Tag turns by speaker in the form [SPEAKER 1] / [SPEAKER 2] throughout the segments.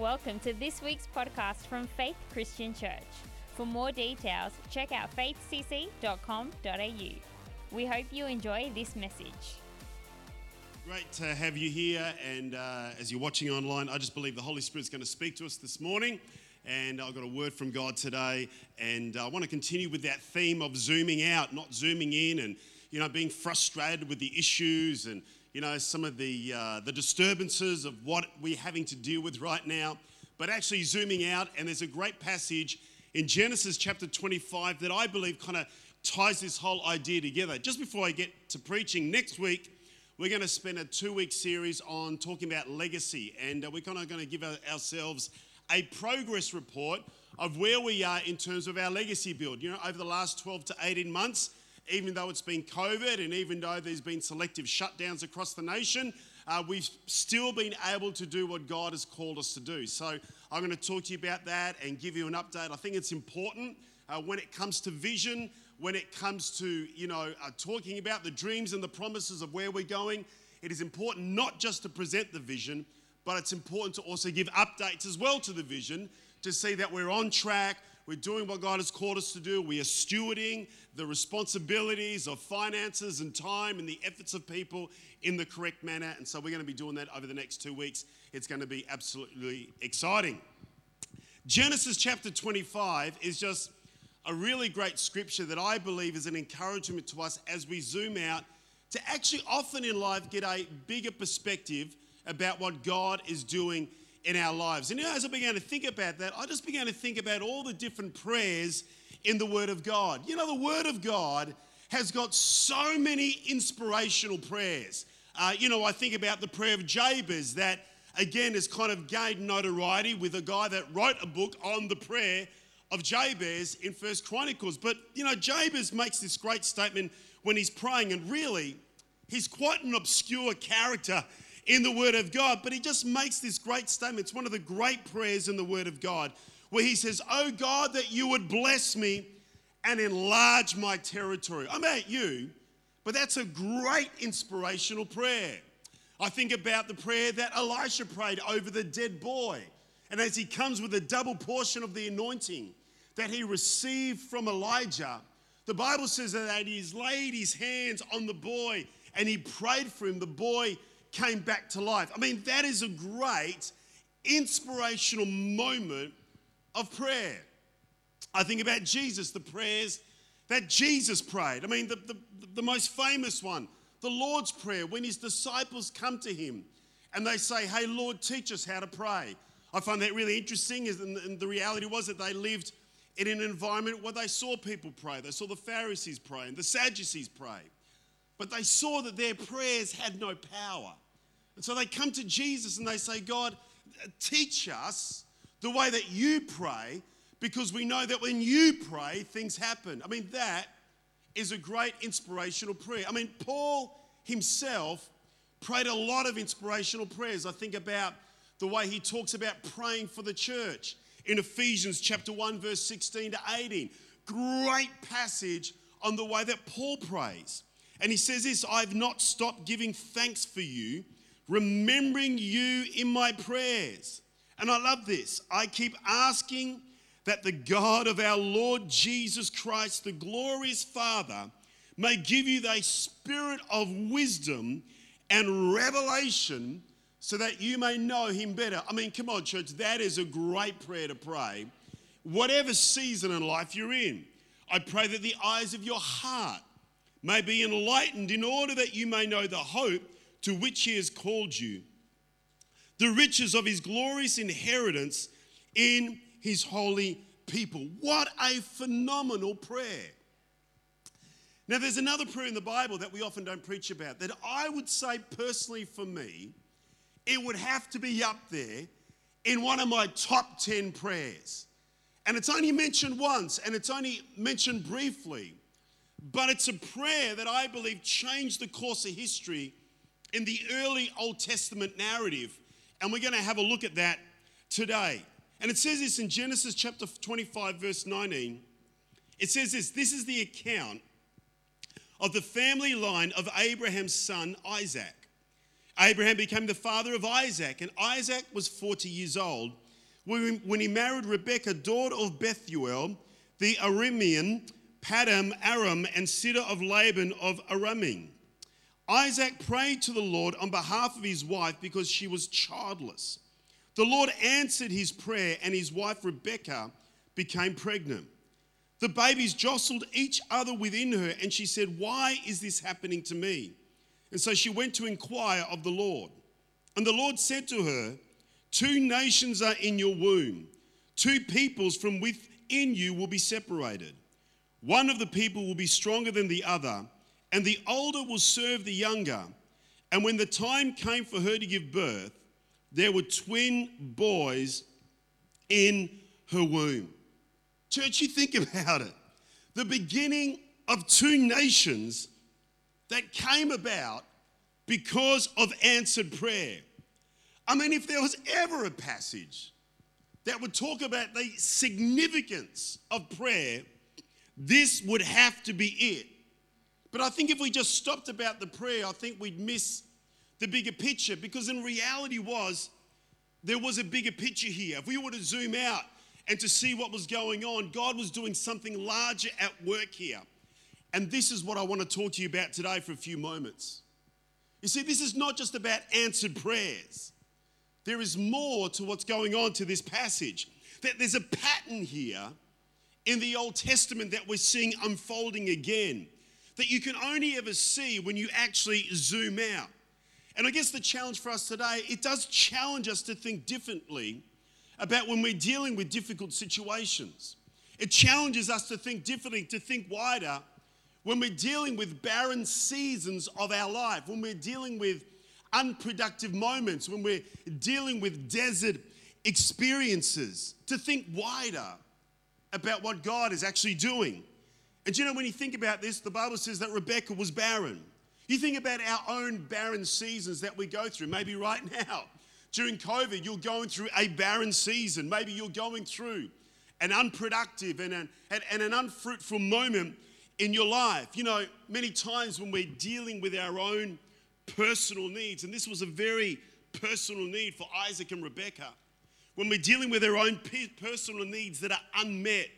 [SPEAKER 1] Welcome to this week's podcast from Faith Christian Church. For more details, check out faithcc.com.au. We hope you enjoy this message.
[SPEAKER 2] Great to have you here, and uh, as you're watching online, I just believe the Holy Spirit's going to speak to us this morning. And I've got a word from God today, and I want to continue with that theme of zooming out, not zooming in, and you know, being frustrated with the issues and you know, some of the, uh, the disturbances of what we're having to deal with right now, but actually zooming out. And there's a great passage in Genesis chapter 25 that I believe kind of ties this whole idea together. Just before I get to preaching, next week, we're going to spend a two week series on talking about legacy. And uh, we're kind of going to give ourselves a progress report of where we are in terms of our legacy build. You know, over the last 12 to 18 months, even though it's been COVID and even though there's been selective shutdowns across the nation, uh, we've still been able to do what God has called us to do. So I'm going to talk to you about that and give you an update. I think it's important uh, when it comes to vision, when it comes to you know uh, talking about the dreams and the promises of where we're going. It is important not just to present the vision, but it's important to also give updates as well to the vision to see that we're on track, we're doing what God has called us to do. We are stewarding the responsibilities of finances and time and the efforts of people in the correct manner. And so we're going to be doing that over the next two weeks. It's going to be absolutely exciting. Genesis chapter 25 is just a really great scripture that I believe is an encouragement to us as we zoom out to actually often in life get a bigger perspective about what God is doing in our lives. And as I began to think about that, I just began to think about all the different prayers in the Word of God. You know, the Word of God has got so many inspirational prayers. Uh, you know, I think about the prayer of Jabez that again has kind of gained notoriety with a guy that wrote a book on the prayer of Jabez in First Chronicles. But you know, Jabez makes this great statement when he's praying, and really, he's quite an obscure character in the Word of God, but he just makes this great statement. It's one of the great prayers in the Word of God where he says, Oh God, that you would bless me and enlarge my territory. I'm at you, but that's a great inspirational prayer. I think about the prayer that Elisha prayed over the dead boy. And as he comes with a double portion of the anointing that he received from Elijah, the Bible says that he's laid his hands on the boy and he prayed for him. The boy came back to life. I mean, that is a great inspirational moment of prayer. I think about Jesus, the prayers that Jesus prayed. I mean, the, the, the most famous one, the Lord's Prayer, when his disciples come to him and they say, Hey, Lord, teach us how to pray. I find that really interesting, and the reality was that they lived in an environment where they saw people pray. They saw the Pharisees pray and the Sadducees pray. But they saw that their prayers had no power. And so they come to Jesus and they say, God, teach us the way that you pray because we know that when you pray, things happen. I mean, that is a great inspirational prayer. I mean, Paul himself prayed a lot of inspirational prayers. I think about the way he talks about praying for the church in Ephesians chapter 1 verse 16 to 18. Great passage on the way that Paul prays. And he says this, I've not stopped giving thanks for you remembering you in my prayers. And I love this. I keep asking that the God of our Lord Jesus Christ, the glorious Father, may give you the spirit of wisdom and revelation so that you may know him better. I mean, come on, church, that is a great prayer to pray. Whatever season in life you're in, I pray that the eyes of your heart may be enlightened in order that you may know the hope to which he has called you, the riches of his glorious inheritance in his holy people. What a phenomenal prayer. Now, there's another prayer in the Bible that we often don't preach about that I would say personally for me, it would have to be up there in one of my top 10 prayers. And it's only mentioned once and it's only mentioned briefly, but it's a prayer that I believe changed the course of history in the early Old Testament narrative. And we're going to have a look at that today. And it says this in Genesis chapter 25, verse 19. It says this this is the account of the family line of Abraham's son Isaac. Abraham became the father of Isaac, and Isaac was 40 years old when he married Rebekah, daughter of Bethuel, the Aramean, Paddan Aram, and sister of Laban of Aramean. Isaac prayed to the Lord on behalf of his wife because she was childless. The Lord answered his prayer, and his wife Rebekah became pregnant. The babies jostled each other within her, and she said, Why is this happening to me? And so she went to inquire of the Lord. And the Lord said to her, Two nations are in your womb, two peoples from within you will be separated. One of the people will be stronger than the other, and the older will serve the younger. And when the time came for her to give birth, there were twin boys in her womb. Church, you think about it. The beginning of two nations that came about because of answered prayer. I mean, if there was ever a passage that would talk about the significance of prayer, this would have to be it. But I think if we just stopped about the prayer, I think we'd miss the bigger picture because in reality was there was a bigger picture here. If we were to zoom out and to see what was going on, God was doing something larger at work here. And this is what I want to talk to you about today for a few moments. You see, this is not just about answered prayers. There is more to what's going on to this passage. That there's a pattern here in the Old Testament that we're seeing unfolding again that you can only ever see when you actually zoom out. And I guess the challenge for us today, it does challenge us to think differently about when we're dealing with difficult situations. It challenges us to think differently, to think wider when we're dealing with barren seasons of our life, when we're dealing with unproductive moments, when we're dealing with desert experiences, to think wider about what God is actually doing. And you know, when you think about this, the Bible says that Rebecca was barren. You think about our own barren seasons that we go through, maybe right now. During COVID, you're going through a barren season. Maybe you're going through an unproductive and an, and, and an unfruitful moment in your life. You know, many times when we're dealing with our own personal needs, and this was a very personal need for Isaac and Rebecca, when we're dealing with our own personal needs that are unmet,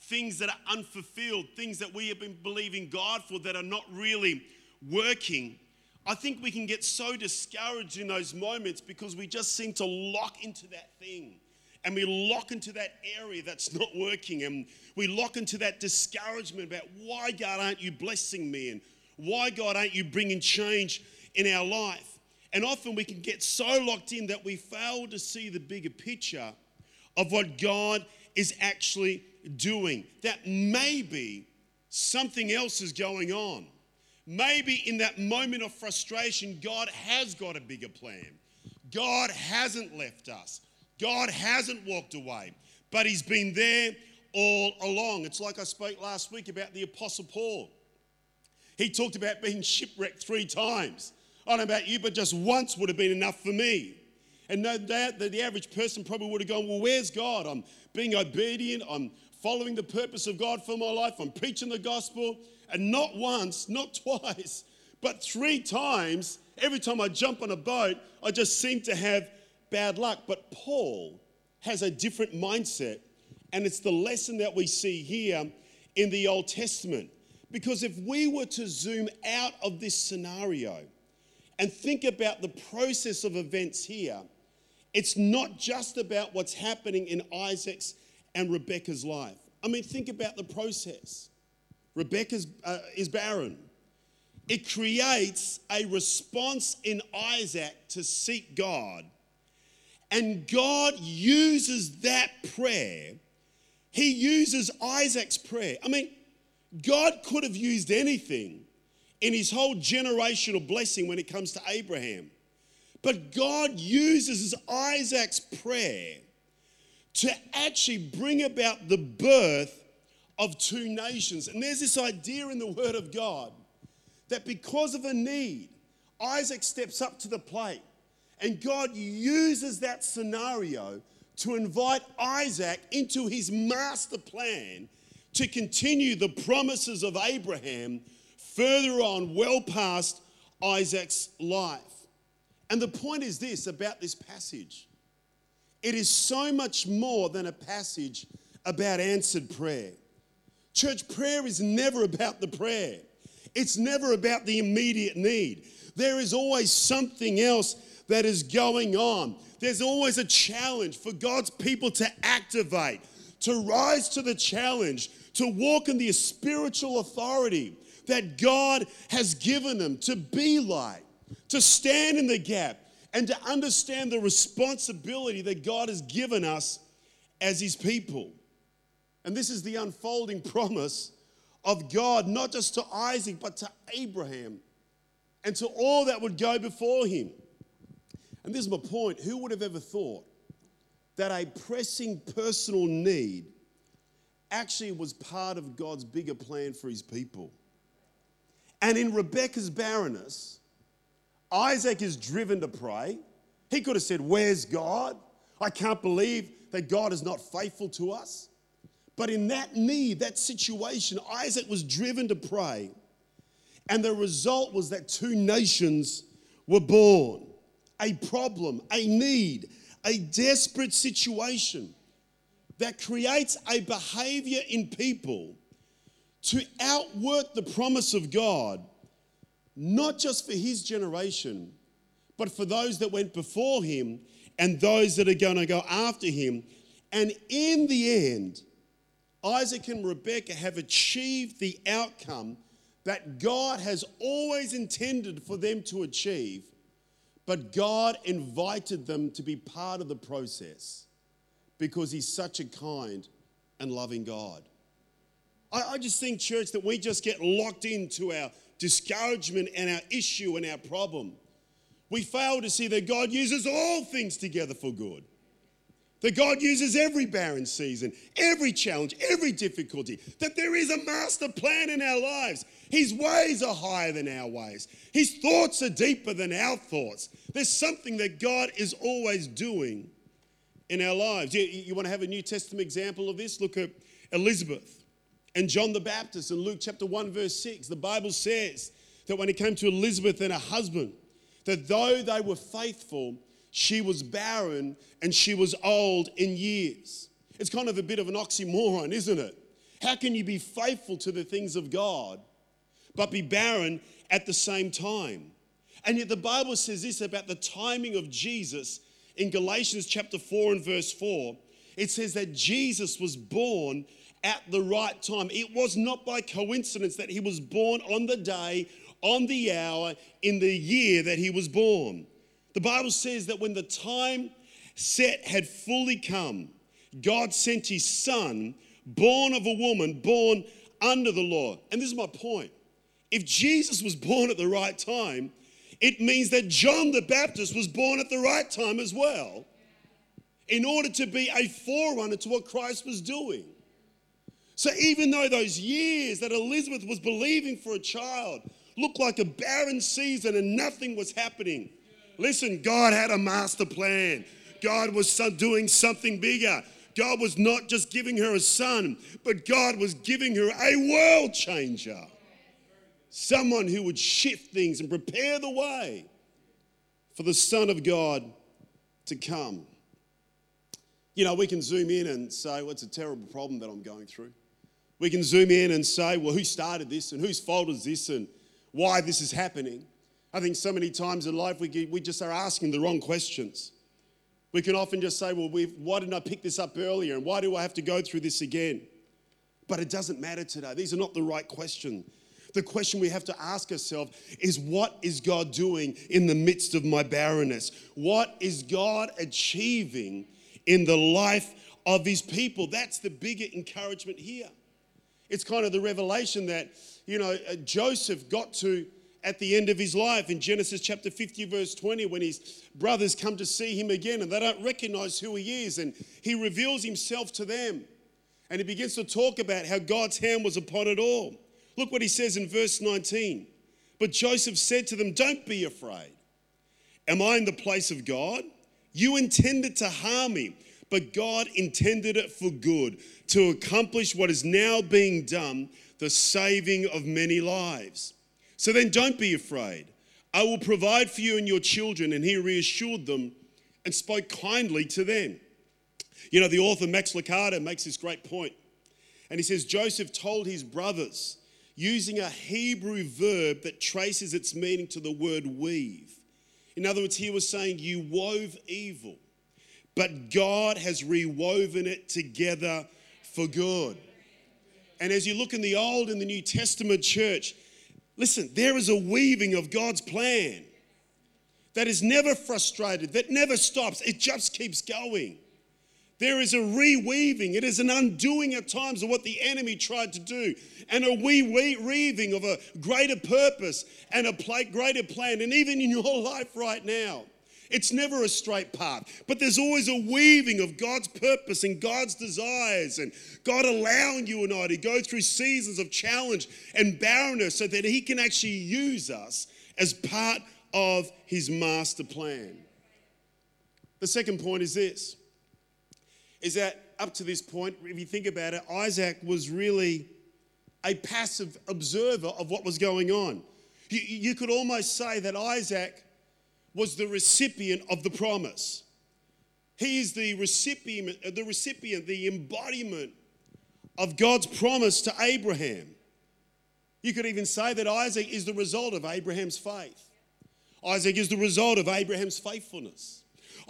[SPEAKER 2] things that are unfulfilled, things that we have been believing God for that are not really working, I think we can get so discouraged in those moments because we just seem to lock into that thing and we lock into that area that's not working and we lock into that discouragement about why God aren't you blessing me and why God aren't you bringing change in our life. And often we can get so locked in that we fail to see the bigger picture of what God is actually doing. That maybe something else is going on. Maybe in that moment of frustration, God has got a bigger plan. God hasn't left us. God hasn't walked away, but He's been there all along. It's like I spoke last week about the Apostle Paul. He talked about being shipwrecked three times. I don't know about you, but just once would have been enough for me. And no doubt that the average person probably would have gone, Well, where's God? I'm being obedient. I'm following the purpose of God for my life. I'm preaching the gospel. And not once, not twice, but three times, every time I jump on a boat, I just seem to have bad luck. But Paul has a different mindset. And it's the lesson that we see here in the Old Testament. Because if we were to zoom out of this scenario and think about the process of events here, it's not just about what's happening in Isaac's and Rebecca's life. I mean, think about the process. Rebecca uh, is barren. It creates a response in Isaac to seek God. And God uses that prayer. He uses Isaac's prayer. I mean, God could have used anything in his whole generational blessing when it comes to Abraham. But God uses Isaac's prayer to actually bring about the birth of two nations. And there's this idea in the Word of God that because of a need, Isaac steps up to the plate. And God uses that scenario to invite Isaac into his master plan to continue the promises of Abraham further on, well past Isaac's life. And the point is this about this passage it is so much more than a passage about answered prayer. Church prayer is never about the prayer, it's never about the immediate need. There is always something else that is going on. There's always a challenge for God's people to activate, to rise to the challenge, to walk in the spiritual authority that God has given them, to be light, to stand in the gap, and to understand the responsibility that God has given us as His people. And this is the unfolding promise of God, not just to Isaac, but to Abraham and to all that would go before him. And this is my point who would have ever thought that a pressing personal need actually was part of God's bigger plan for his people? And in Rebecca's barrenness, Isaac is driven to pray. He could have said, Where's God? I can't believe that God is not faithful to us. But in that need, that situation, Isaac was driven to pray. And the result was that two nations were born a problem, a need, a desperate situation that creates a behavior in people to outwork the promise of God, not just for his generation, but for those that went before him and those that are going to go after him. And in the end, Isaac and Rebekah have achieved the outcome that God has always intended for them to achieve, but God invited them to be part of the process because He's such a kind and loving God. I, I just think, church, that we just get locked into our discouragement and our issue and our problem. We fail to see that God uses all things together for good. That God uses every barren season, every challenge, every difficulty. That there is a master plan in our lives. His ways are higher than our ways, His thoughts are deeper than our thoughts. There's something that God is always doing in our lives. You, you want to have a New Testament example of this? Look at Elizabeth and John the Baptist in Luke chapter 1, verse 6. The Bible says that when it came to Elizabeth and her husband, that though they were faithful, she was barren and she was old in years. It's kind of a bit of an oxymoron, isn't it? How can you be faithful to the things of God but be barren at the same time? And yet the Bible says this about the timing of Jesus in Galatians chapter 4 and verse 4. It says that Jesus was born at the right time. It was not by coincidence that he was born on the day, on the hour, in the year that he was born. The Bible says that when the time set had fully come, God sent his son, born of a woman, born under the law. And this is my point. If Jesus was born at the right time, it means that John the Baptist was born at the right time as well, in order to be a forerunner to what Christ was doing. So even though those years that Elizabeth was believing for a child looked like a barren season and nothing was happening, Listen, God had a master plan. God was doing something bigger. God was not just giving her a son, but God was giving her a world changer. Someone who would shift things and prepare the way for the Son of God to come. You know, we can zoom in and say, well, it's a terrible problem that I'm going through. We can zoom in and say, well, who started this and whose fault is this and why this is happening. I think so many times in life we, we just are asking the wrong questions. We can often just say, well, why didn't I pick this up earlier? And why do I have to go through this again? But it doesn't matter today. These are not the right question. The question we have to ask ourselves is what is God doing in the midst of my barrenness? What is God achieving in the life of his people? That's the bigger encouragement here. It's kind of the revelation that, you know, uh, Joseph got to at the end of his life in Genesis chapter 50, verse 20, when his brothers come to see him again and they don't recognize who he is, and he reveals himself to them. And he begins to talk about how God's hand was upon it all. Look what he says in verse 19. But Joseph said to them, Don't be afraid. Am I in the place of God? You intended to harm me, but God intended it for good, to accomplish what is now being done, the saving of many lives. So then don't be afraid. I will provide for you and your children. And he reassured them and spoke kindly to them. You know, the author Max Lucado makes this great point, and he says Joseph told his brothers using a Hebrew verb that traces its meaning to the word weave. In other words, he was saying, You wove evil, but God has rewoven it together for good. And as you look in the Old and the New Testament church, listen, there is a weaving of God's plan that is never frustrated, that never stops, it just keeps going. There is a reweaving, it is an undoing at times of what the enemy tried to do, and a reweaving of a greater purpose and a greater plan. And even in your life right now, it's never a straight path, but there's always a weaving of God's purpose and God's desires, and God allowing you and I to go through seasons of challenge and barrenness so that He can actually use us as part of His master plan. The second point is this is that up to this point, if you think about it, Isaac was really a passive observer of what was going on. You, you could almost say that Isaac was the recipient of the promise. He is the recipient, uh, the recipient, the embodiment of God's promise to Abraham. You could even say that Isaac is the result of Abraham's faith. Isaac is the result of Abraham's faithfulness.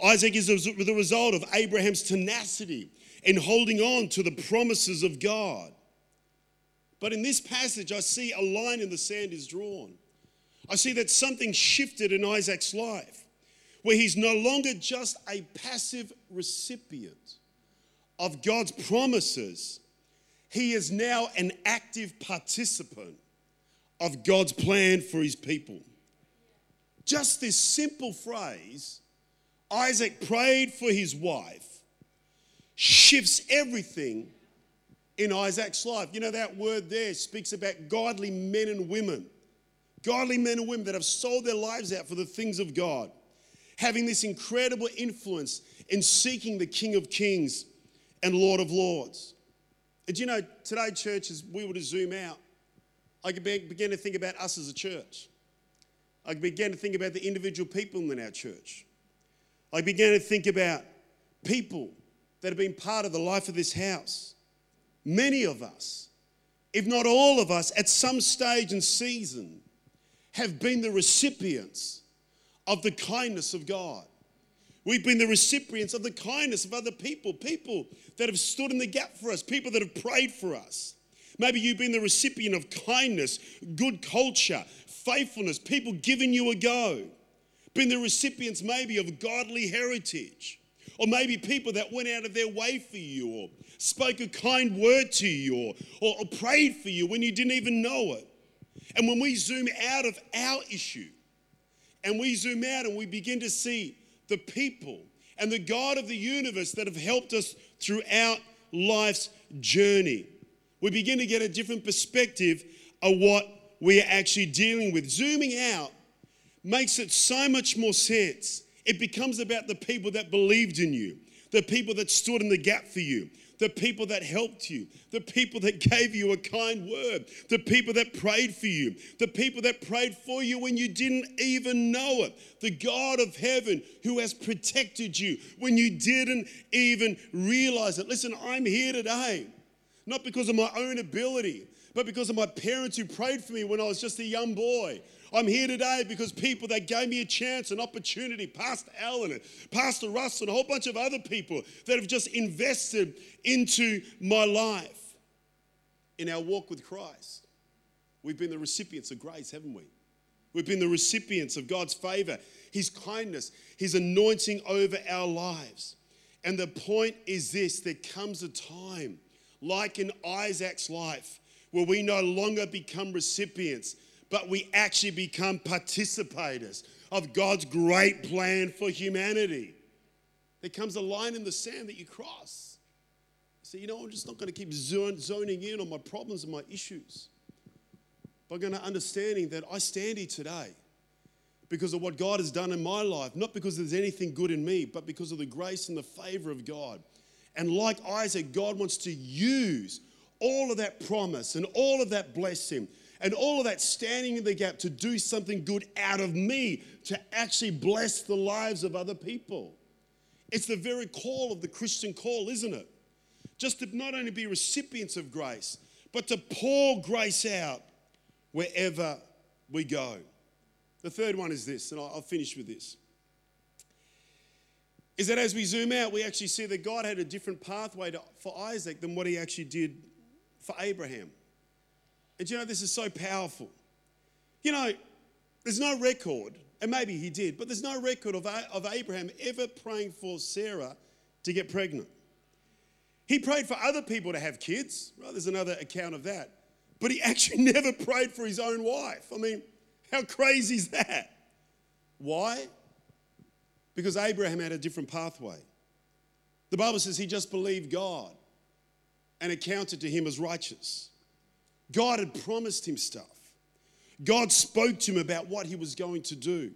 [SPEAKER 2] Isaac is the result of Abraham's tenacity in holding on to the promises of God. But in this passage, I see a line in the sand is drawn. I see that something shifted in Isaac's life, where he's no longer just a passive recipient of God's promises, he is now an active participant of God's plan for his people. Just this simple phrase, Isaac prayed for his wife, shifts everything in Isaac's life. You know, that word there speaks about godly men and women godly men and women that have sold their lives out for the things of God, having this incredible influence in seeking the King of Kings and Lord of Lords. And you know, today, church, as we were to zoom out, I began to think about us as a church. I began to think about the individual people in our church. I began to think about people that have been part of the life of this house. Many of us, if not all of us, at some stage and season, have been the recipients of the kindness of God. We've been the recipients of the kindness of other people, people that have stood in the gap for us, people that have prayed for us. Maybe you've been the recipient of kindness, good culture, faithfulness, people giving you a go. Been the recipients maybe of godly heritage. Or maybe people that went out of their way for you, or spoke a kind word to you, or, or, or prayed for you when you didn't even know it. And when we zoom out of our issue and we zoom out and we begin to see the people and the God of the universe that have helped us throughout life's journey, we begin to get a different perspective of what we are actually dealing with. Zooming out makes it so much more sense. It becomes about the people that believed in you, the people that stood in the gap for you, the people that helped you, the people that gave you a kind word, the people that prayed for you, the people that prayed for you when you didn't even know it, the God of heaven who has protected you when you didn't even realize it. Listen, I'm here today, not because of my own ability, but because of my parents who prayed for me when I was just a young boy. I'm here today because people that gave me a chance, an opportunity, Pastor Allen, Pastor Russ and a whole bunch of other people that have just invested into my life in our walk with Christ. We've been the recipients of grace, haven't we? We've been the recipients of God's favor, His kindness, His anointing over our lives. And the point is this there comes a time, like in Isaac's life, where we no longer become recipients but we actually become participators of God's great plan for humanity. There comes a line in the sand that you cross. You say, you know, I'm just not going to keep zoning in on my problems and my issues. But I'm going to understanding that I stand here today because of what God has done in my life, not because there's anything good in me, but because of the grace and the favor of God. And like Isaac, God wants to use all of that promise and all of that blessing and all of that standing in the gap to do something good out of me to actually bless the lives of other people. It's the very call of the Christian call, isn't it? Just to not only be recipients of grace, but to pour grace out wherever we go. The third one is this, and I'll finish with this. Is that as we zoom out, we actually see that God had a different pathway to, for Isaac than what he actually did for Abraham. And you know, this is so powerful. You know, there's no record, and maybe he did, but there's no record of, of Abraham ever praying for Sarah to get pregnant. He prayed for other people to have kids, right? There's another account of that. But he actually never prayed for his own wife. I mean, how crazy is that? Why? Because Abraham had a different pathway. The Bible says he just believed God and accounted to him as righteous. God had promised him stuff. God spoke to him about what he was going to do.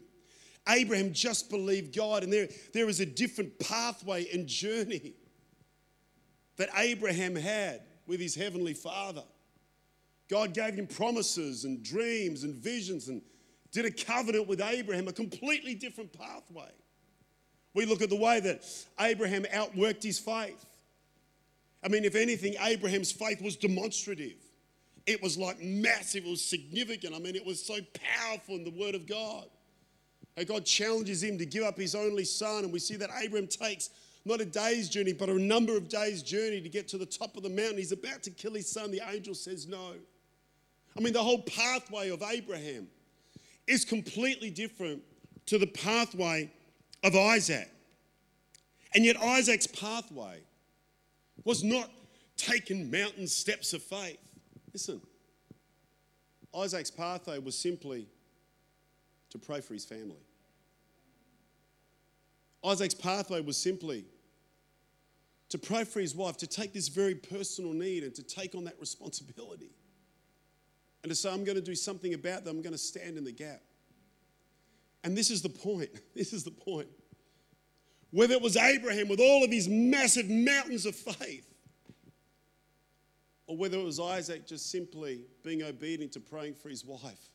[SPEAKER 2] Abraham just believed God, and there, there is a different pathway and journey that Abraham had with his heavenly father. God gave him promises and dreams and visions and did a covenant with Abraham, a completely different pathway. We look at the way that Abraham outworked his faith. I mean, if anything, Abraham's faith was demonstrative. It was like massive, it was significant. I mean, it was so powerful in the Word of God. And God challenges him to give up his only son. And we see that Abraham takes not a day's journey, but a number of days' journey to get to the top of the mountain. He's about to kill his son. The angel says no. I mean, the whole pathway of Abraham is completely different to the pathway of Isaac. And yet, Isaac's pathway was not taking mountain steps of faith. Listen, Isaac's pathway was simply to pray for his family. Isaac's pathway was simply to pray for his wife, to take this very personal need and to take on that responsibility. And to say, I'm going to do something about that, I'm going to stand in the gap. And this is the point. This is the point. Whether it was Abraham with all of his massive mountains of faith, or whether it was Isaac just simply being obedient to praying for his wife,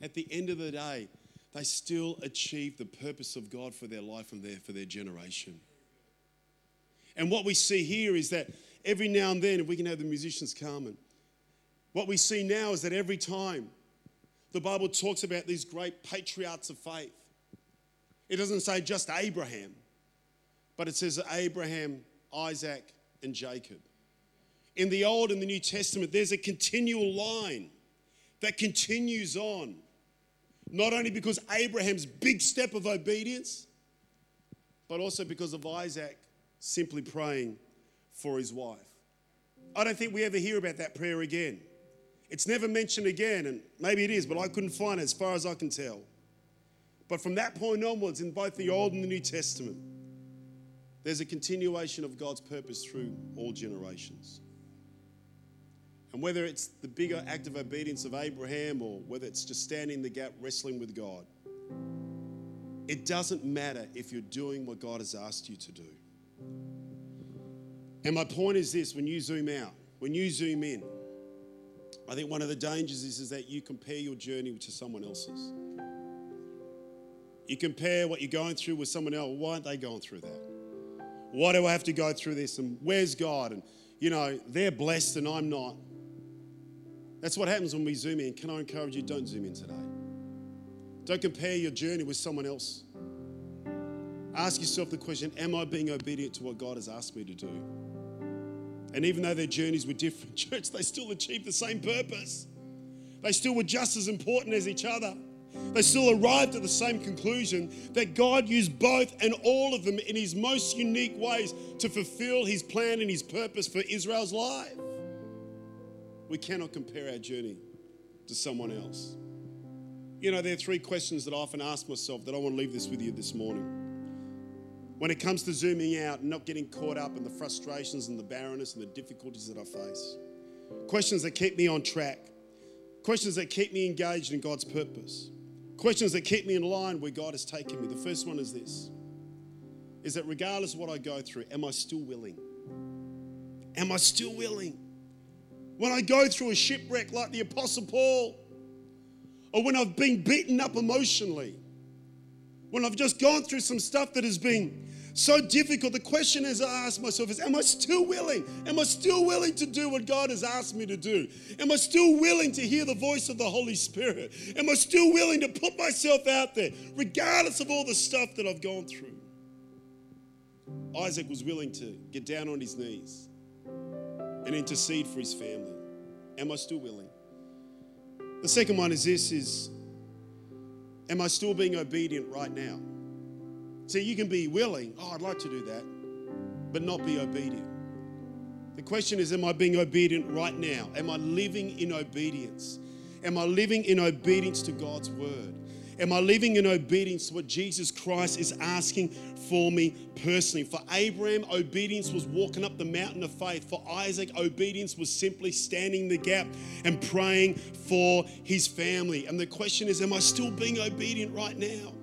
[SPEAKER 2] at the end of the day, they still achieved the purpose of God for their life and their, for their generation. And what we see here is that every now and then, if we can have the musicians come, and what we see now is that every time the Bible talks about these great patriarchs of faith, it doesn't say just Abraham, but it says Abraham, Isaac, and Jacob. In the Old and the New Testament, there's a continual line that continues on not only because Abraham's big step of obedience, but also because of Isaac simply praying for his wife. I don't think we ever hear about that prayer again. It's never mentioned again, and maybe it is, but I couldn't find it as far as I can tell. But from that point onwards, in both the Old and the New Testament, there's a continuation of God's purpose through all generations. And whether it's the bigger act of obedience of Abraham or whether it's just standing in the gap, wrestling with God, it doesn't matter if you're doing what God has asked you to do. And my point is this when you zoom out, when you zoom in, I think one of the dangers is, is that you compare your journey to someone else's. You compare what you're going through with someone else. Why aren't they going through that? Why do I have to go through this? And where's God? And, you know, they're blessed and I'm not. That's what happens when we zoom in. Can I encourage you? Don't zoom in today. Don't compare your journey with someone else. Ask yourself the question Am I being obedient to what God has asked me to do? And even though their journeys were different, church, they still achieved the same purpose. They still were just as important as each other. They still arrived at the same conclusion that God used both and all of them in his most unique ways to fulfill his plan and his purpose for Israel's life. We cannot compare our journey to someone else. You know, there are three questions that I often ask myself that I want to leave this with you this morning. When it comes to zooming out and not getting caught up in the frustrations and the barrenness and the difficulties that I face, questions that keep me on track, questions that keep me engaged in God's purpose, questions that keep me in line where God has taken me. The first one is this is that regardless of what I go through, am I still willing? Am I still willing? When I go through a shipwreck like the Apostle Paul, or when I've been beaten up emotionally, when I've just gone through some stuff that has been so difficult. The question is I ask myself is, am I still willing? Am I still willing to do what God has asked me to do? Am I still willing to hear the voice of the Holy Spirit? Am I still willing to put myself out there, regardless of all the stuff that I've gone through? Isaac was willing to get down on his knees and intercede for his family. Am I still willing? The second one is this is am I still being obedient right now? See, you can be willing, oh, I'd like to do that, but not be obedient. The question is, am I being obedient right now? Am I living in obedience? Am I living in obedience to God's word? Am I living in obedience to what Jesus Christ is asking for me personally? For Abraham, obedience was walking up the mountain of faith. For Isaac, obedience was simply standing the gap and praying for his family. And the question is, am I still being obedient right now?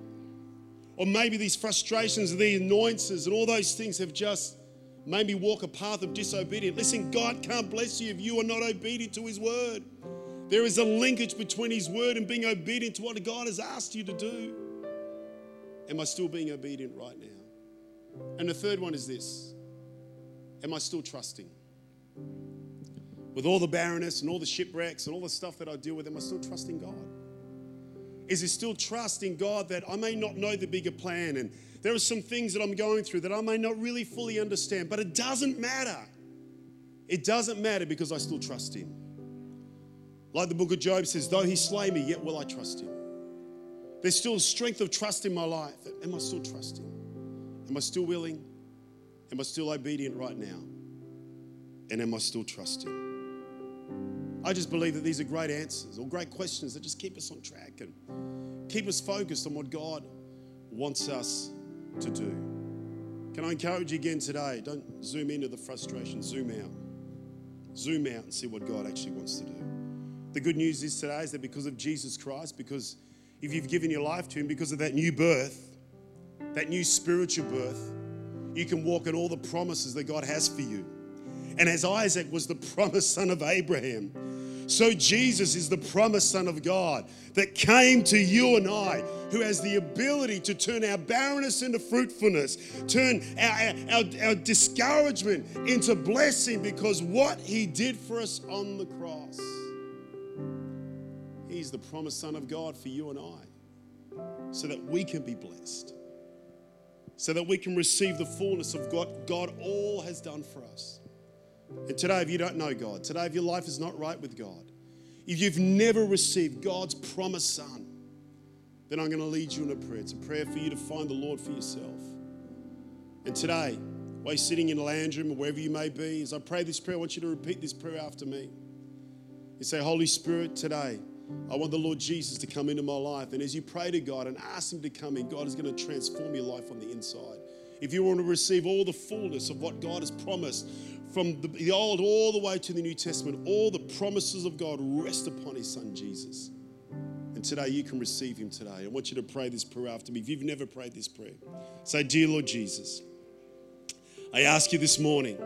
[SPEAKER 2] Or maybe these frustrations and these annoyances and all those things have just made me walk a path of disobedience. Listen, God can't bless you if you are not obedient to His word. There is a linkage between His word and being obedient to what God has asked you to do. Am I still being obedient right now? And the third one is this Am I still trusting? With all the barrenness and all the shipwrecks and all the stuff that I deal with, am I still trusting God? Is it still trust in God that I may not know the bigger plan and there are some things that I'm going through that I may not really fully understand, but it doesn't matter. It doesn't matter because I still trust Him. Like the book of Job says, though He slay me, yet will I trust Him. There's still strength of trust in my life. Am I still trusting? Am I still willing? Am I still obedient right now? And am I still trusting? I just believe that these are great answers or great questions that just keep us on track and keep us focused on what God wants us to do. Can I encourage you again today? Don't zoom into the frustration, zoom out. Zoom out and see what God actually wants to do. The good news is today is that because of Jesus Christ, because if you've given your life to Him, because of that new birth, that new spiritual birth, you can walk in all the promises that God has for you. And as Isaac was the promised son of Abraham, so Jesus is the promised Son of God that came to you and I, who has the ability to turn our barrenness into fruitfulness, turn our, our, our discouragement into blessing because what He did for us on the cross. He's the promised Son of God for you and I, so that we can be blessed, so that we can receive the fullness of what God all has done for us. And today, if you don't know God, today, if your life is not right with God, if you've never received God's promised Son, then I'm going to lead you in a prayer. It's a prayer for you to find the Lord for yourself. And today, while you're sitting in a lounge room or wherever you may be, as I pray this prayer, I want you to repeat this prayer after me. You say, Holy Spirit, today, I want the Lord Jesus to come into my life. And as you pray to God and ask Him to come in, God is going to transform your life on the inside. If you want to receive all the fullness of what God has promised from the Old all the way to the New Testament, all the promises of God rest upon His Son Jesus. And today you can receive Him today. I want you to pray this prayer after me. If you've never prayed this prayer, say, Dear Lord Jesus, I ask you this morning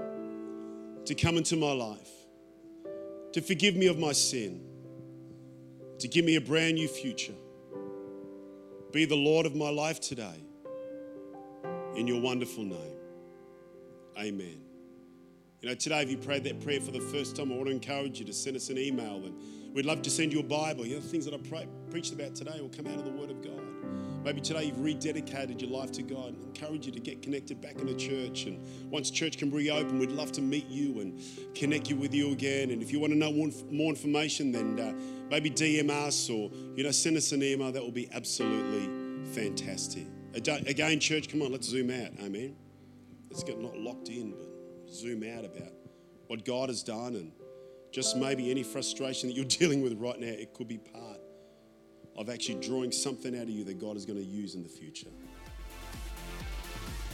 [SPEAKER 2] to come into my life, to forgive me of my sin, to give me a brand new future. Be the Lord of my life today. In your wonderful name. Amen. You know, today, if you prayed that prayer for the first time, I want to encourage you to send us an email and we'd love to send you a Bible. You know, the things that I preached about today will come out of the Word of God. Maybe today you've rededicated your life to God. I encourage you to get connected back in the church. And once church can reopen, we'd love to meet you and connect you with you again. And if you want to know more, information, then uh, maybe DM us or you know send us an email. That will be absolutely fantastic. Again, church, come on, let's zoom out. Amen. Let's get not locked in, but zoom out about what God has done and just maybe any frustration that you're dealing with right now, it could be part of actually drawing something out of you that God is going to use in the future.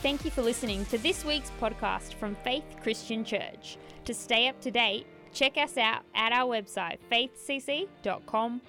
[SPEAKER 1] Thank you for listening to this week's podcast from Faith Christian Church. To stay up to date, check us out at our website faithcc.com.au.